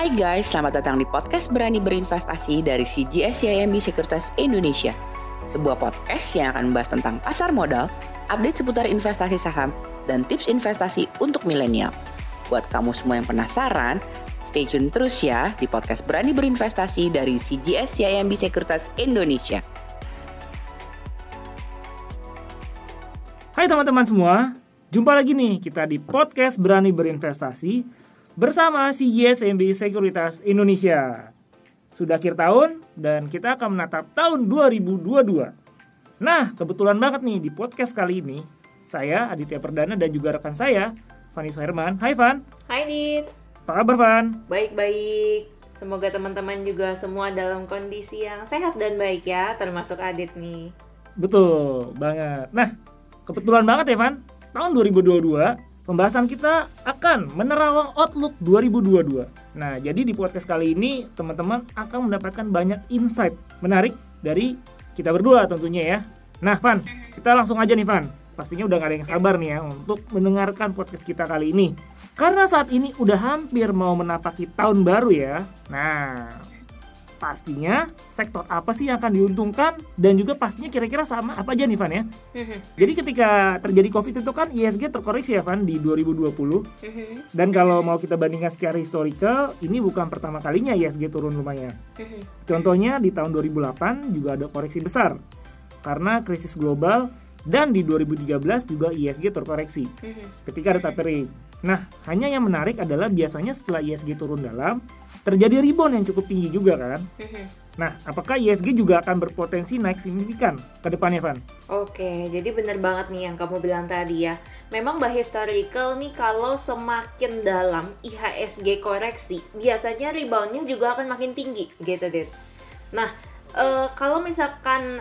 Hai guys, selamat datang di podcast Berani Berinvestasi dari CGS CIMB Sekuritas Indonesia. Sebuah podcast yang akan membahas tentang pasar modal, update seputar investasi saham, dan tips investasi untuk milenial. Buat kamu semua yang penasaran, stay tune terus ya di podcast Berani Berinvestasi dari CGS CIMB Sekuritas Indonesia. Hai teman-teman semua, jumpa lagi nih kita di podcast Berani Berinvestasi bersama CGS MB Sekuritas Indonesia. Sudah akhir tahun dan kita akan menatap tahun 2022. Nah, kebetulan banget nih di podcast kali ini, saya Aditya Perdana dan juga rekan saya, Fanny Soherman. Hai Van. Hai Dit. Apa kabar Van? Baik-baik. Semoga teman-teman juga semua dalam kondisi yang sehat dan baik ya, termasuk Adit nih. Betul banget. Nah, kebetulan banget ya Van, tahun 2022 pembahasan kita akan menerawang Outlook 2022. Nah, jadi di podcast kali ini teman-teman akan mendapatkan banyak insight menarik dari kita berdua tentunya ya. Nah, Van, kita langsung aja nih Van. Pastinya udah gak ada yang sabar nih ya untuk mendengarkan podcast kita kali ini. Karena saat ini udah hampir mau menapaki tahun baru ya. Nah, pastinya sektor apa sih yang akan diuntungkan dan juga pastinya kira-kira sama apa aja nih Van ya. Jadi ketika terjadi Covid itu kan ISG terkoreksi ya Van di 2020. Dan kalau mau kita bandingkan secara historical, ini bukan pertama kalinya ISG turun lumayan. Contohnya di tahun 2008 juga ada koreksi besar karena krisis global dan di 2013 juga ISG terkoreksi ketika ada tapering. Nah, hanya yang menarik adalah biasanya setelah ISG turun dalam, terjadi rebound yang cukup tinggi juga kan. Nah, apakah ISG juga akan berpotensi naik signifikan ke depannya, Van? Oke, jadi bener banget nih yang kamu bilang tadi ya. Memang by historical nih kalau semakin dalam IHSG koreksi, biasanya reboundnya juga akan makin tinggi gitu deh. Nah, e, kalau misalkan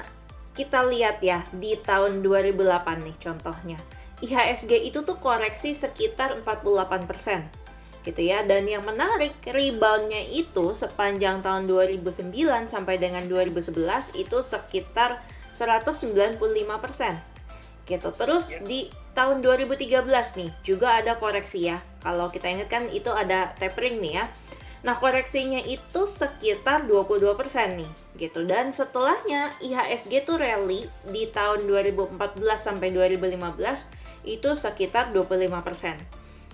kita lihat ya di tahun 2008 nih contohnya. IHSG itu tuh koreksi sekitar 48% gitu ya dan yang menarik reboundnya itu sepanjang tahun 2009 sampai dengan 2011 itu sekitar 195% gitu terus yeah. di tahun 2013 nih juga ada koreksi ya kalau kita ingat kan itu ada tapering nih ya Nah, koreksinya itu sekitar 22% nih, gitu. Dan setelahnya IHSG tuh rally di tahun 2014 sampai 2015 itu sekitar 25%.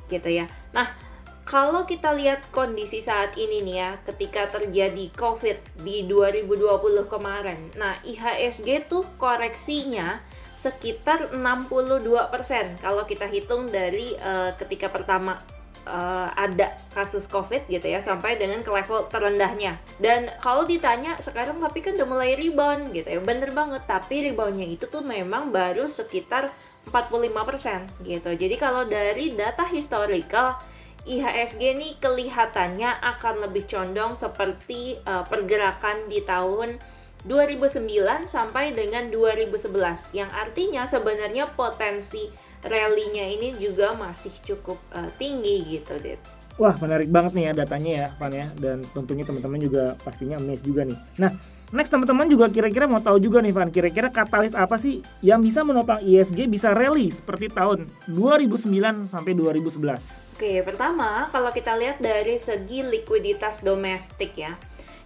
Gitu ya. Nah, kalau kita lihat kondisi saat ini nih ya, ketika terjadi COVID di 2020 kemarin, nah IHSG tuh koreksinya sekitar 62% kalau kita hitung dari uh, ketika pertama uh, ada kasus COVID gitu ya sampai dengan ke level terendahnya. Dan kalau ditanya sekarang tapi kan udah mulai rebound gitu ya, bener banget. Tapi reboundnya itu tuh memang baru sekitar 45% gitu. Jadi kalau dari data historical IHSG nih kelihatannya akan lebih condong seperti uh, pergerakan di tahun 2009 sampai dengan 2011 yang artinya sebenarnya potensi rally-nya ini juga masih cukup uh, tinggi gitu, Dit. Wah, menarik banget nih ya datanya ya, Pan ya. Dan tentunya teman-teman juga pastinya amazed juga nih. Nah, next teman-teman juga kira-kira mau tahu juga nih, Van. Kira-kira katalis apa sih yang bisa menopang ISG bisa rally seperti tahun 2009 sampai 2011? Oke, pertama kalau kita lihat dari segi likuiditas domestik ya.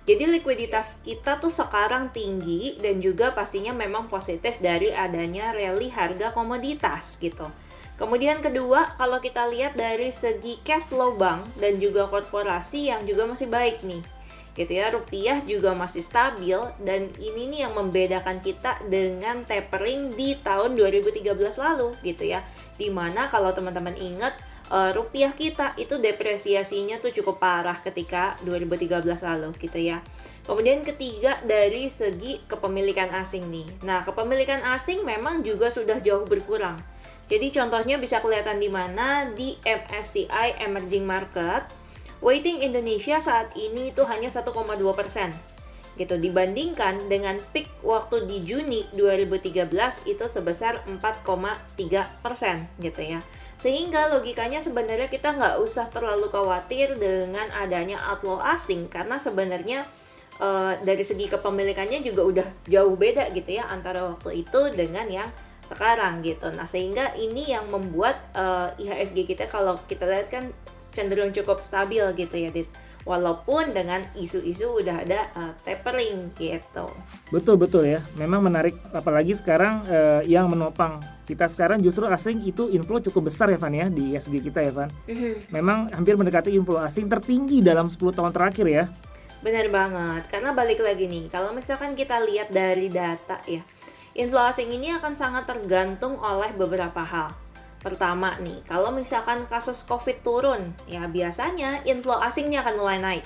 Jadi likuiditas kita tuh sekarang tinggi dan juga pastinya memang positif dari adanya rally harga komoditas gitu. Kemudian kedua, kalau kita lihat dari segi cash flow bank dan juga korporasi yang juga masih baik nih. Gitu ya, rupiah juga masih stabil dan ini nih yang membedakan kita dengan tapering di tahun 2013 lalu gitu ya. Di mana kalau teman-teman ingat uh, rupiah kita itu depresiasinya tuh cukup parah ketika 2013 lalu gitu ya. Kemudian ketiga dari segi kepemilikan asing nih. Nah, kepemilikan asing memang juga sudah jauh berkurang. Jadi contohnya bisa kelihatan di mana di MSCI Emerging Market, weighting Indonesia saat ini itu hanya 1,2 persen gitu dibandingkan dengan peak waktu di Juni 2013 itu sebesar 4,3 persen gitu ya sehingga logikanya sebenarnya kita nggak usah terlalu khawatir dengan adanya outflow asing karena sebenarnya uh, dari segi kepemilikannya juga udah jauh beda gitu ya antara waktu itu dengan yang sekarang gitu. Nah sehingga ini yang membuat uh, IHSG kita kalau kita lihat kan cenderung cukup stabil gitu ya, Dit. walaupun dengan isu-isu udah ada uh, tapering gitu. Betul betul ya, memang menarik apalagi sekarang uh, yang menopang kita sekarang justru asing itu inflow cukup besar ya Van ya di ISG kita ya Van. Mm-hmm. Memang hampir mendekati inflow asing tertinggi dalam 10 tahun terakhir ya. Benar banget, karena balik lagi nih, kalau misalkan kita lihat dari data ya, inflow asing ini akan sangat tergantung oleh beberapa hal Pertama nih, kalau misalkan kasus COVID turun, ya biasanya inflow asingnya akan mulai naik.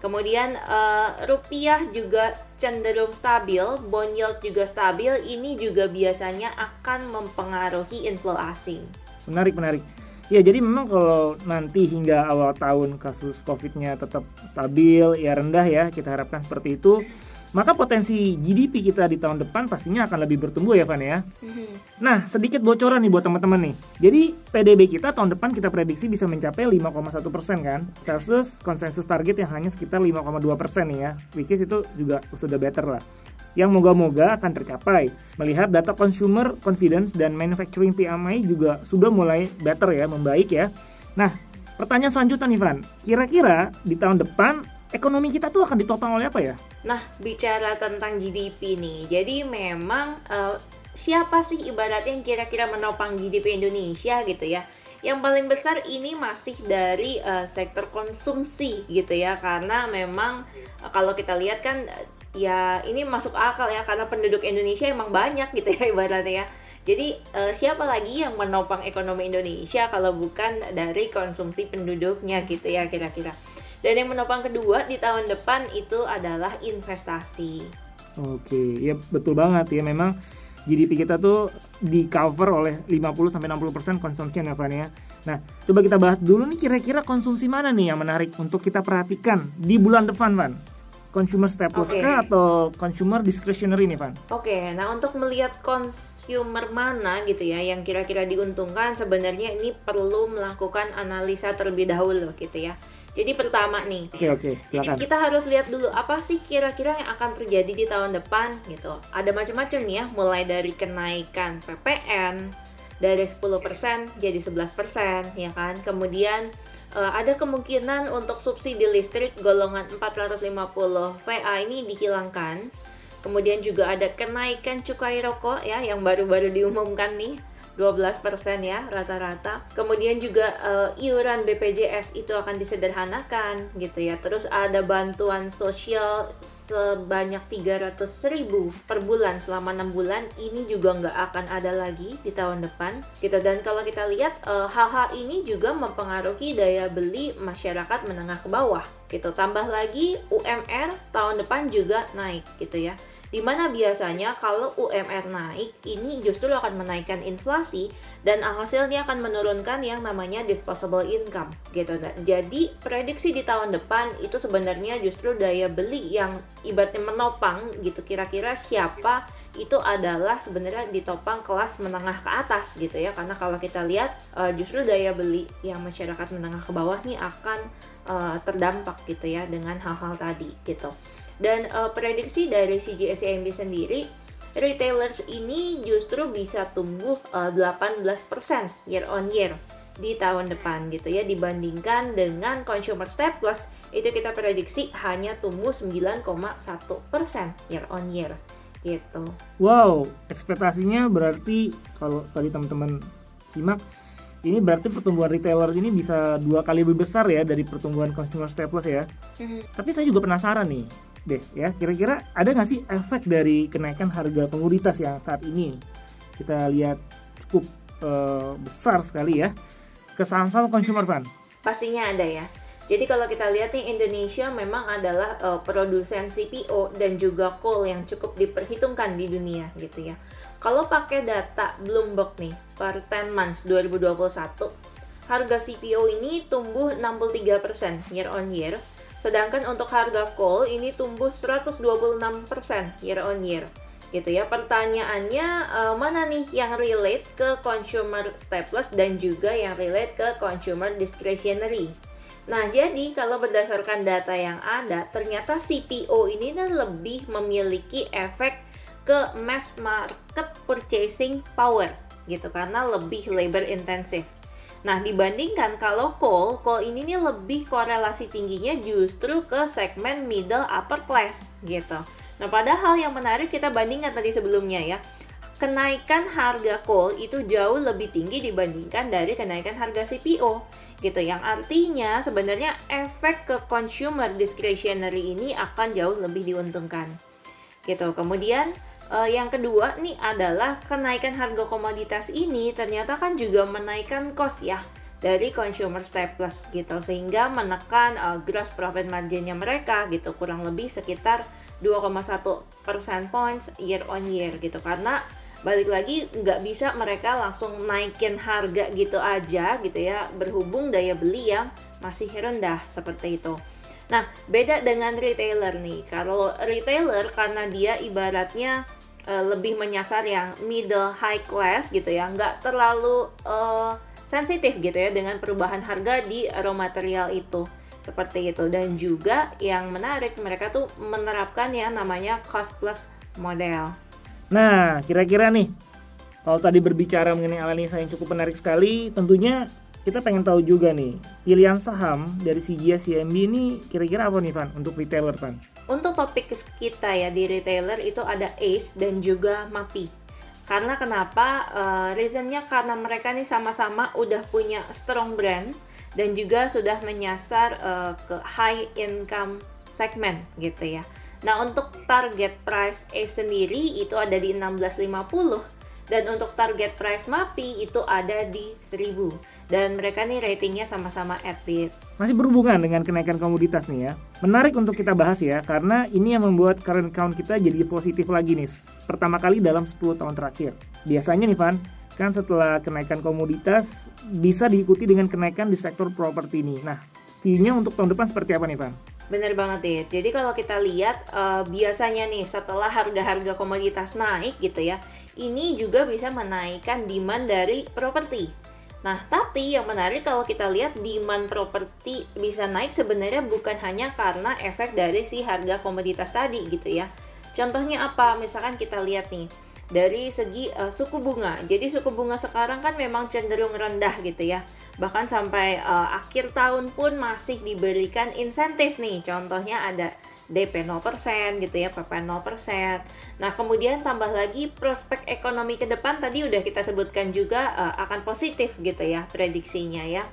Kemudian uh, rupiah juga cenderung stabil, bond yield juga stabil, ini juga biasanya akan mempengaruhi inflow asing. Menarik, menarik. Ya, jadi memang kalau nanti hingga awal tahun kasus COVID-nya tetap stabil, ya rendah ya, kita harapkan seperti itu maka potensi GDP kita di tahun depan pastinya akan lebih bertumbuh ya Van ya. Mm-hmm. Nah, sedikit bocoran nih buat teman-teman nih. Jadi PDB kita tahun depan kita prediksi bisa mencapai 5,1 persen kan, versus konsensus target yang hanya sekitar 5,2 persen nih ya, which is itu juga sudah better lah. Yang moga-moga akan tercapai. Melihat data consumer confidence dan manufacturing PMI juga sudah mulai better ya, membaik ya. Nah, pertanyaan selanjutnya nih Van, kira-kira di tahun depan ekonomi kita tuh akan ditopang oleh apa ya? Nah, bicara tentang GDP nih, jadi memang uh, siapa sih ibaratnya yang kira-kira menopang GDP Indonesia gitu ya? Yang paling besar ini masih dari uh, sektor konsumsi gitu ya, karena memang uh, kalau kita lihat kan uh, ya ini masuk akal ya karena penduduk Indonesia emang banyak gitu ya ibaratnya ya. Jadi uh, siapa lagi yang menopang ekonomi Indonesia kalau bukan dari konsumsi penduduknya gitu ya kira-kira. Dan yang menopang kedua di tahun depan itu adalah investasi. Oke, ya betul banget ya memang GDP kita tuh di cover oleh 50 sampai 60% consumption ya Van ya. Nah, coba kita bahas dulu nih kira-kira konsumsi mana nih yang menarik untuk kita perhatikan di bulan depan Van? Consumer staples okay. kah atau consumer discretionary nih Van? Oke, okay, nah untuk melihat consumer mana gitu ya yang kira-kira diuntungkan sebenarnya ini perlu melakukan analisa terlebih dahulu gitu ya. Jadi pertama nih, oke okay, oke, okay, silakan. Kita harus lihat dulu apa sih kira-kira yang akan terjadi di tahun depan gitu. Ada macam-macam nih ya, mulai dari kenaikan PPN dari 10% jadi 11% ya kan. Kemudian uh, ada kemungkinan untuk subsidi listrik golongan 450 VA ini dihilangkan. Kemudian juga ada kenaikan cukai rokok ya yang baru-baru diumumkan nih 12% ya rata-rata. Kemudian juga uh, iuran BPJS itu akan disederhanakan gitu ya. Terus ada bantuan sosial sebanyak 300 ribu per bulan selama 6 bulan. Ini juga nggak akan ada lagi di tahun depan gitu. Dan kalau kita lihat uh, hal-hal ini juga mempengaruhi daya beli masyarakat menengah ke bawah gitu. Tambah lagi UMR tahun depan juga naik gitu ya di mana biasanya kalau UMR naik ini justru akan menaikkan inflasi dan hasilnya akan menurunkan yang namanya disposable income gitu. Jadi prediksi di tahun depan itu sebenarnya justru daya beli yang ibaratnya menopang gitu. Kira-kira siapa itu adalah sebenarnya ditopang kelas menengah ke atas gitu ya. Karena kalau kita lihat uh, justru daya beli yang masyarakat menengah ke bawah nih akan uh, terdampak gitu ya dengan hal-hal tadi gitu dan uh, prediksi dari CGSCMB sendiri, retailers ini justru bisa tumbuh uh, eh, 18% year on year di tahun depan gitu ya dibandingkan dengan consumer staples itu kita prediksi hanya tumbuh 9,1% year on year gitu. Wow, ekspektasinya berarti kalau tadi teman-teman simak ini berarti pertumbuhan retailer ini bisa dua kali lebih besar ya dari pertumbuhan consumer staples ya. Mm-hmm. Tapi saya juga penasaran nih, deh ya, kira-kira ada nggak sih efek dari kenaikan harga komoditas yang saat ini kita lihat cukup uh, besar sekali ya ke saham-saham consumer fund? Pastinya ada ya. Jadi kalau kita lihat nih Indonesia memang adalah uh, produsen CPO dan juga coal yang cukup diperhitungkan di dunia gitu ya. Kalau pakai data Bloomberg nih per 10 months 2021, harga CPO ini tumbuh 63% year on year, sedangkan untuk harga coal ini tumbuh 126% year on year. Gitu ya. Pertanyaannya uh, mana nih yang relate ke consumer staples dan juga yang relate ke consumer discretionary? Nah, jadi kalau berdasarkan data yang ada, ternyata CPO ini lebih memiliki efek ke mass market purchasing power gitu karena lebih labor intensif. Nah, dibandingkan kalau coal, coal ini nih lebih korelasi tingginya justru ke segmen middle upper class gitu. Nah, padahal yang menarik kita bandingkan tadi sebelumnya ya. Kenaikan harga coal itu jauh lebih tinggi dibandingkan dari kenaikan harga CPO gitu yang artinya sebenarnya efek ke consumer discretionary ini akan jauh lebih diuntungkan gitu. Kemudian uh, yang kedua nih adalah kenaikan harga komoditas ini ternyata kan juga menaikkan cost ya dari consumer staples gitu sehingga menekan uh, gross profit marginnya mereka gitu kurang lebih sekitar 2,1 persen points year on year gitu. Karena balik lagi nggak bisa mereka langsung naikin harga gitu aja gitu ya berhubung daya beli yang masih rendah seperti itu. Nah beda dengan retailer nih kalau retailer karena dia ibaratnya uh, lebih menyasar yang middle high class gitu ya nggak terlalu uh, sensitif gitu ya dengan perubahan harga di raw material itu seperti itu dan juga yang menarik mereka tuh menerapkan yang namanya cost plus model. Nah, kira-kira nih kalau tadi berbicara mengenai analisa yang cukup menarik sekali, tentunya kita pengen tahu juga nih pilihan saham dari CGS CMB ini kira-kira apa nih Van untuk retailer Van? Untuk topik kita ya di retailer itu ada Ace dan juga Mapi. Karena kenapa? Uh, reasonnya karena mereka nih sama-sama udah punya strong brand dan juga sudah menyasar uh, ke high income segment gitu ya. Nah untuk target price Ace sendiri itu ada di 1650 dan untuk target price MAPI itu ada di 1000 dan mereka nih ratingnya sama-sama edit. Masih berhubungan dengan kenaikan komoditas nih ya. Menarik untuk kita bahas ya karena ini yang membuat current account kita jadi positif lagi nih pertama kali dalam 10 tahun terakhir. Biasanya nih Van, kan setelah kenaikan komoditas bisa diikuti dengan kenaikan di sektor properti ini. Nah, view-nya untuk tahun depan seperti apa nih Van? Bener banget ya. Jadi kalau kita lihat uh, biasanya nih setelah harga-harga komoditas naik gitu ya, ini juga bisa menaikkan demand dari properti. Nah, tapi yang menarik kalau kita lihat demand properti bisa naik sebenarnya bukan hanya karena efek dari si harga komoditas tadi gitu ya. Contohnya apa? Misalkan kita lihat nih dari segi uh, suku bunga. Jadi suku bunga sekarang kan memang cenderung rendah gitu ya. Bahkan sampai uh, akhir tahun pun masih diberikan insentif nih. Contohnya ada DP 0% gitu ya, PP 0%. Nah, kemudian tambah lagi prospek ekonomi ke depan tadi udah kita sebutkan juga uh, akan positif gitu ya prediksinya ya.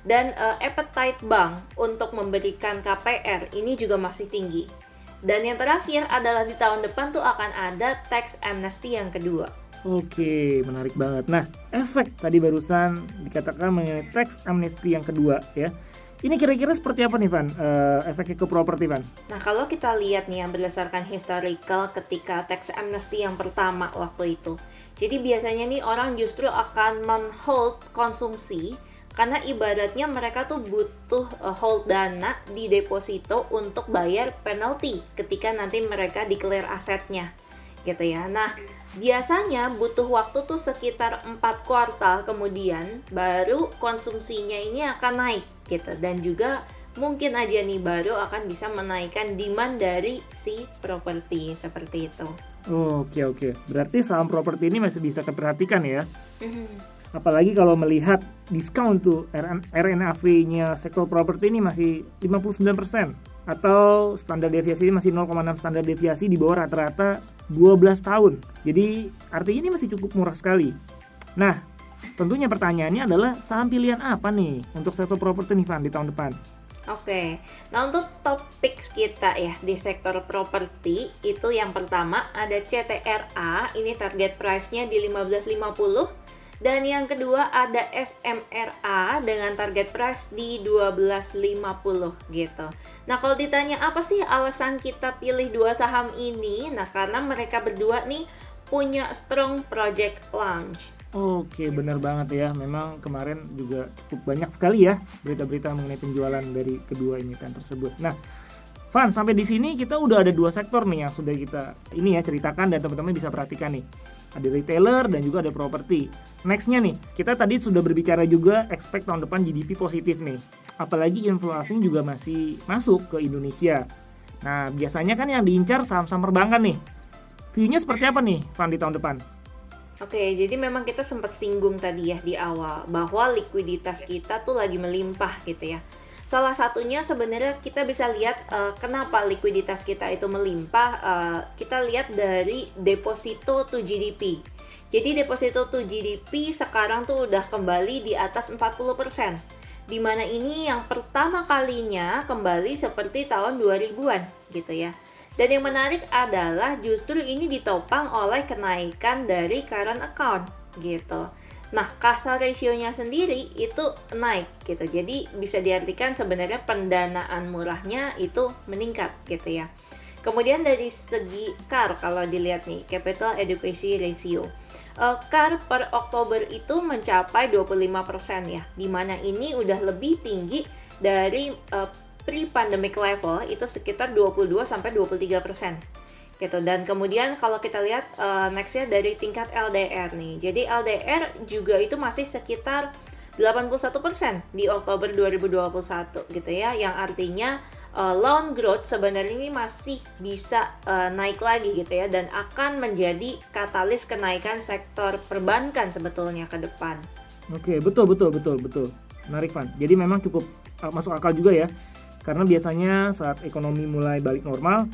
Dan uh, appetite bank untuk memberikan KPR ini juga masih tinggi dan yang terakhir adalah di tahun depan tuh akan ada tax amnesty yang kedua. Oke, menarik banget. Nah, efek tadi barusan dikatakan mengenai tax amnesty yang kedua ya. Ini kira-kira seperti apa nih Van? Uh, efeknya ke properti Van? Nah kalau kita lihat nih yang berdasarkan historical ketika tax amnesty yang pertama waktu itu. Jadi biasanya nih orang justru akan men-hold konsumsi karena ibaratnya mereka tuh butuh uh, hold dana di deposito untuk bayar penalti ketika nanti mereka declare asetnya gitu ya. Nah, biasanya butuh waktu tuh sekitar 4 kuartal kemudian baru konsumsinya ini akan naik gitu dan juga mungkin aja nih baru akan bisa menaikkan demand dari si properti seperti itu. Oke oke, berarti saham properti ini masih bisa diperhatikan ya. Mm-hmm apalagi kalau melihat diskon tuh RNAV-nya sektor properti ini masih 59% atau standar deviasi masih 0,6 standar deviasi di bawah rata-rata 12 tahun. Jadi artinya ini masih cukup murah sekali. Nah, tentunya pertanyaannya adalah saham pilihan apa nih untuk sektor properti nih Van di tahun depan? Oke, nah untuk topik kita ya di sektor properti itu yang pertama ada CTRA, ini target price-nya di 1550 dan yang kedua ada SMRA dengan target price di 12.50 gitu. Nah, kalau ditanya apa sih alasan kita pilih dua saham ini? Nah, karena mereka berdua nih punya strong project launch. Oke, benar banget ya. Memang kemarin juga cukup banyak sekali ya berita-berita mengenai penjualan dari kedua emiten tersebut. Nah, Van, sampai di sini kita udah ada dua sektor nih yang sudah kita ini ya ceritakan dan teman-teman bisa perhatikan nih ada retailer dan juga ada properti. Nextnya nih, kita tadi sudah berbicara juga expect tahun depan GDP positif nih. Apalagi inflasi juga masih masuk ke Indonesia. Nah, biasanya kan yang diincar saham-saham perbankan nih. View-nya seperti apa nih, Van, di tahun depan? Oke, jadi memang kita sempat singgung tadi ya di awal bahwa likuiditas kita tuh lagi melimpah gitu ya. Salah satunya sebenarnya kita bisa lihat uh, kenapa likuiditas kita itu melimpah. Uh, kita lihat dari deposito to GDP. Jadi deposito to GDP sekarang tuh udah kembali di atas 40%. Di mana ini yang pertama kalinya kembali seperti tahun 2000-an gitu ya. Dan yang menarik adalah justru ini ditopang oleh kenaikan dari current account gitu. Nah, kasar rasionya sendiri itu naik gitu. Jadi bisa diartikan sebenarnya pendanaan murahnya itu meningkat gitu ya. Kemudian dari segi CAR kalau dilihat nih, Capital Adequacy Ratio. Uh, CAR per Oktober itu mencapai 25% ya. Di mana ini udah lebih tinggi dari uh, pre-pandemic level itu sekitar 22 sampai 23% gitu dan kemudian kalau kita lihat uh, nextnya dari tingkat LDR nih jadi LDR juga itu masih sekitar 81% di Oktober 2021 gitu ya yang artinya uh, loan growth sebenarnya ini masih bisa uh, naik lagi gitu ya dan akan menjadi katalis kenaikan sektor perbankan sebetulnya ke depan. Oke, betul betul betul betul. Menarik, Van. Jadi memang cukup uh, masuk akal juga ya. Karena biasanya saat ekonomi mulai balik normal,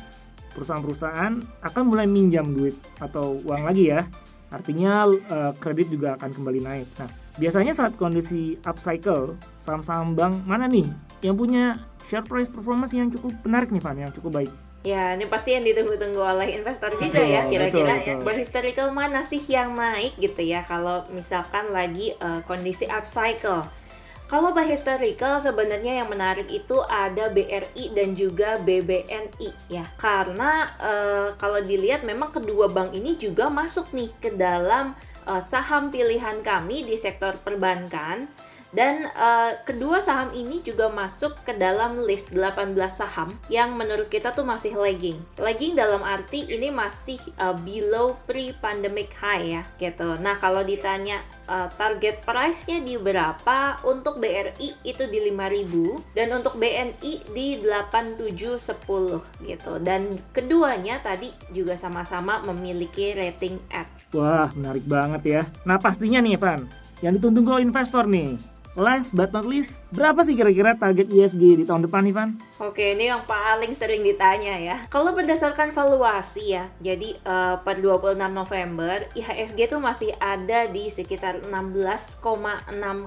perusahaan-perusahaan akan mulai minjam duit atau uang lagi ya. Artinya uh, kredit juga akan kembali naik. Nah, biasanya saat kondisi upcycle, saham-saham bank mana nih yang punya share price performance yang cukup menarik nih Van, yang cukup baik? Ya, ini pasti yang ditunggu-tunggu oleh investor juga ya. Kira-kira historical mana sih yang naik gitu ya kalau misalkan lagi uh, kondisi upcycle. Kalau by historical sebenarnya yang menarik itu ada BRI dan juga BBNI ya. Karena e, kalau dilihat memang kedua bank ini juga masuk nih ke dalam e, saham pilihan kami di sektor perbankan dan uh, kedua saham ini juga masuk ke dalam list 18 saham yang menurut kita tuh masih lagging. Lagging dalam arti ini masih uh, below pre-pandemic high ya gitu. Nah kalau ditanya uh, target price-nya di berapa untuk BRI itu di 5000 dan untuk BNI di 8710 gitu. Dan keduanya tadi juga sama-sama memiliki rating at. Wah, menarik banget ya. Nah, pastinya nih, Evan, yang ditunggu investor nih Last but not least, berapa sih kira-kira target ISG di tahun depan, Ivan? Oke, ini yang paling sering ditanya ya. Kalau berdasarkan valuasi ya, jadi uh, per 26 November, IHSG tuh masih ada di sekitar 16,6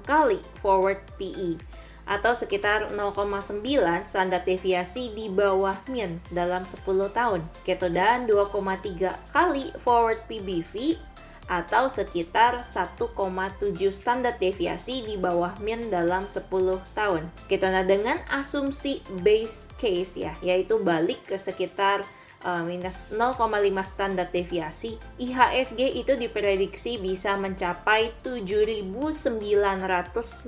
kali forward PE atau sekitar 0,9 standar deviasi di bawah mean dalam 10 tahun. Gitu dan 2,3 kali forward PBV atau sekitar 1,7 standar deviasi di bawah mean dalam 10 tahun. Kita nah dengan asumsi base case ya, yaitu balik ke sekitar uh, minus 0,5 standar deviasi, IHSG itu diprediksi bisa mencapai 7.950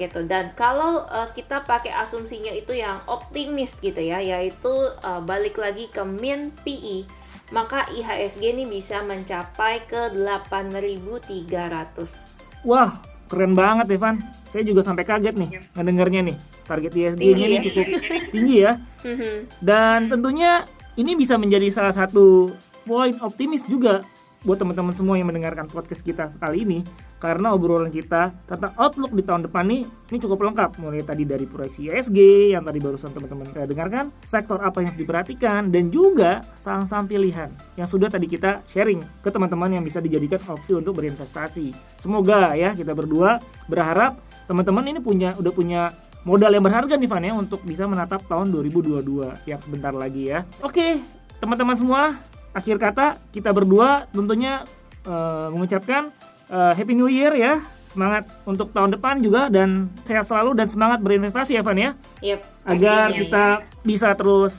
gitu dan kalau uh, kita pakai asumsinya itu yang optimis gitu ya yaitu uh, balik lagi ke mean PE maka IHSG ini bisa mencapai ke 8.300. Wah, keren banget Evan. Saya juga sampai kaget nih ngedengarnya nih. Target IHSG-nya ya? cukup tinggi ya. Mhm. Dan tentunya ini bisa menjadi salah satu poin optimis juga buat teman-teman semua yang mendengarkan podcast kita kali ini karena obrolan kita tentang outlook di tahun depan nih ini cukup lengkap. Mulai tadi dari proyeksi ESG yang tadi barusan teman-teman kita dengarkan sektor apa yang diperhatikan dan juga saham-saham pilihan yang sudah tadi kita sharing ke teman-teman yang bisa dijadikan opsi untuk berinvestasi. Semoga ya kita berdua berharap teman-teman ini punya udah punya modal yang berharga nih Van ya untuk bisa menatap tahun 2022 yang sebentar lagi ya. Oke teman-teman semua akhir kata kita berdua tentunya uh, mengucapkan uh, Happy New Year ya. Semangat untuk tahun depan juga dan sehat selalu dan semangat berinvestasi ya Van ya. Yep, agar kita ya. bisa terus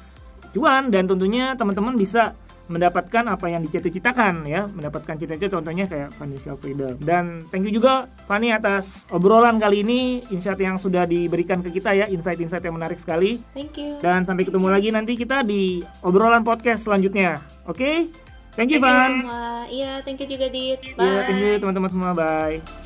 cuan dan tentunya teman-teman bisa mendapatkan apa yang dicita-citakan ya, mendapatkan cita-cita contohnya kayak financial freedom. Dan thank you juga Fani atas obrolan kali ini, insight yang sudah diberikan ke kita ya, insight-insight yang menarik sekali. Thank you. Dan sampai ketemu lagi nanti kita di obrolan podcast selanjutnya. Oke? Okay? Thank you, Van. Iya, thank you juga, Dit. Bye. Iya, thank you teman-teman semua. Bye.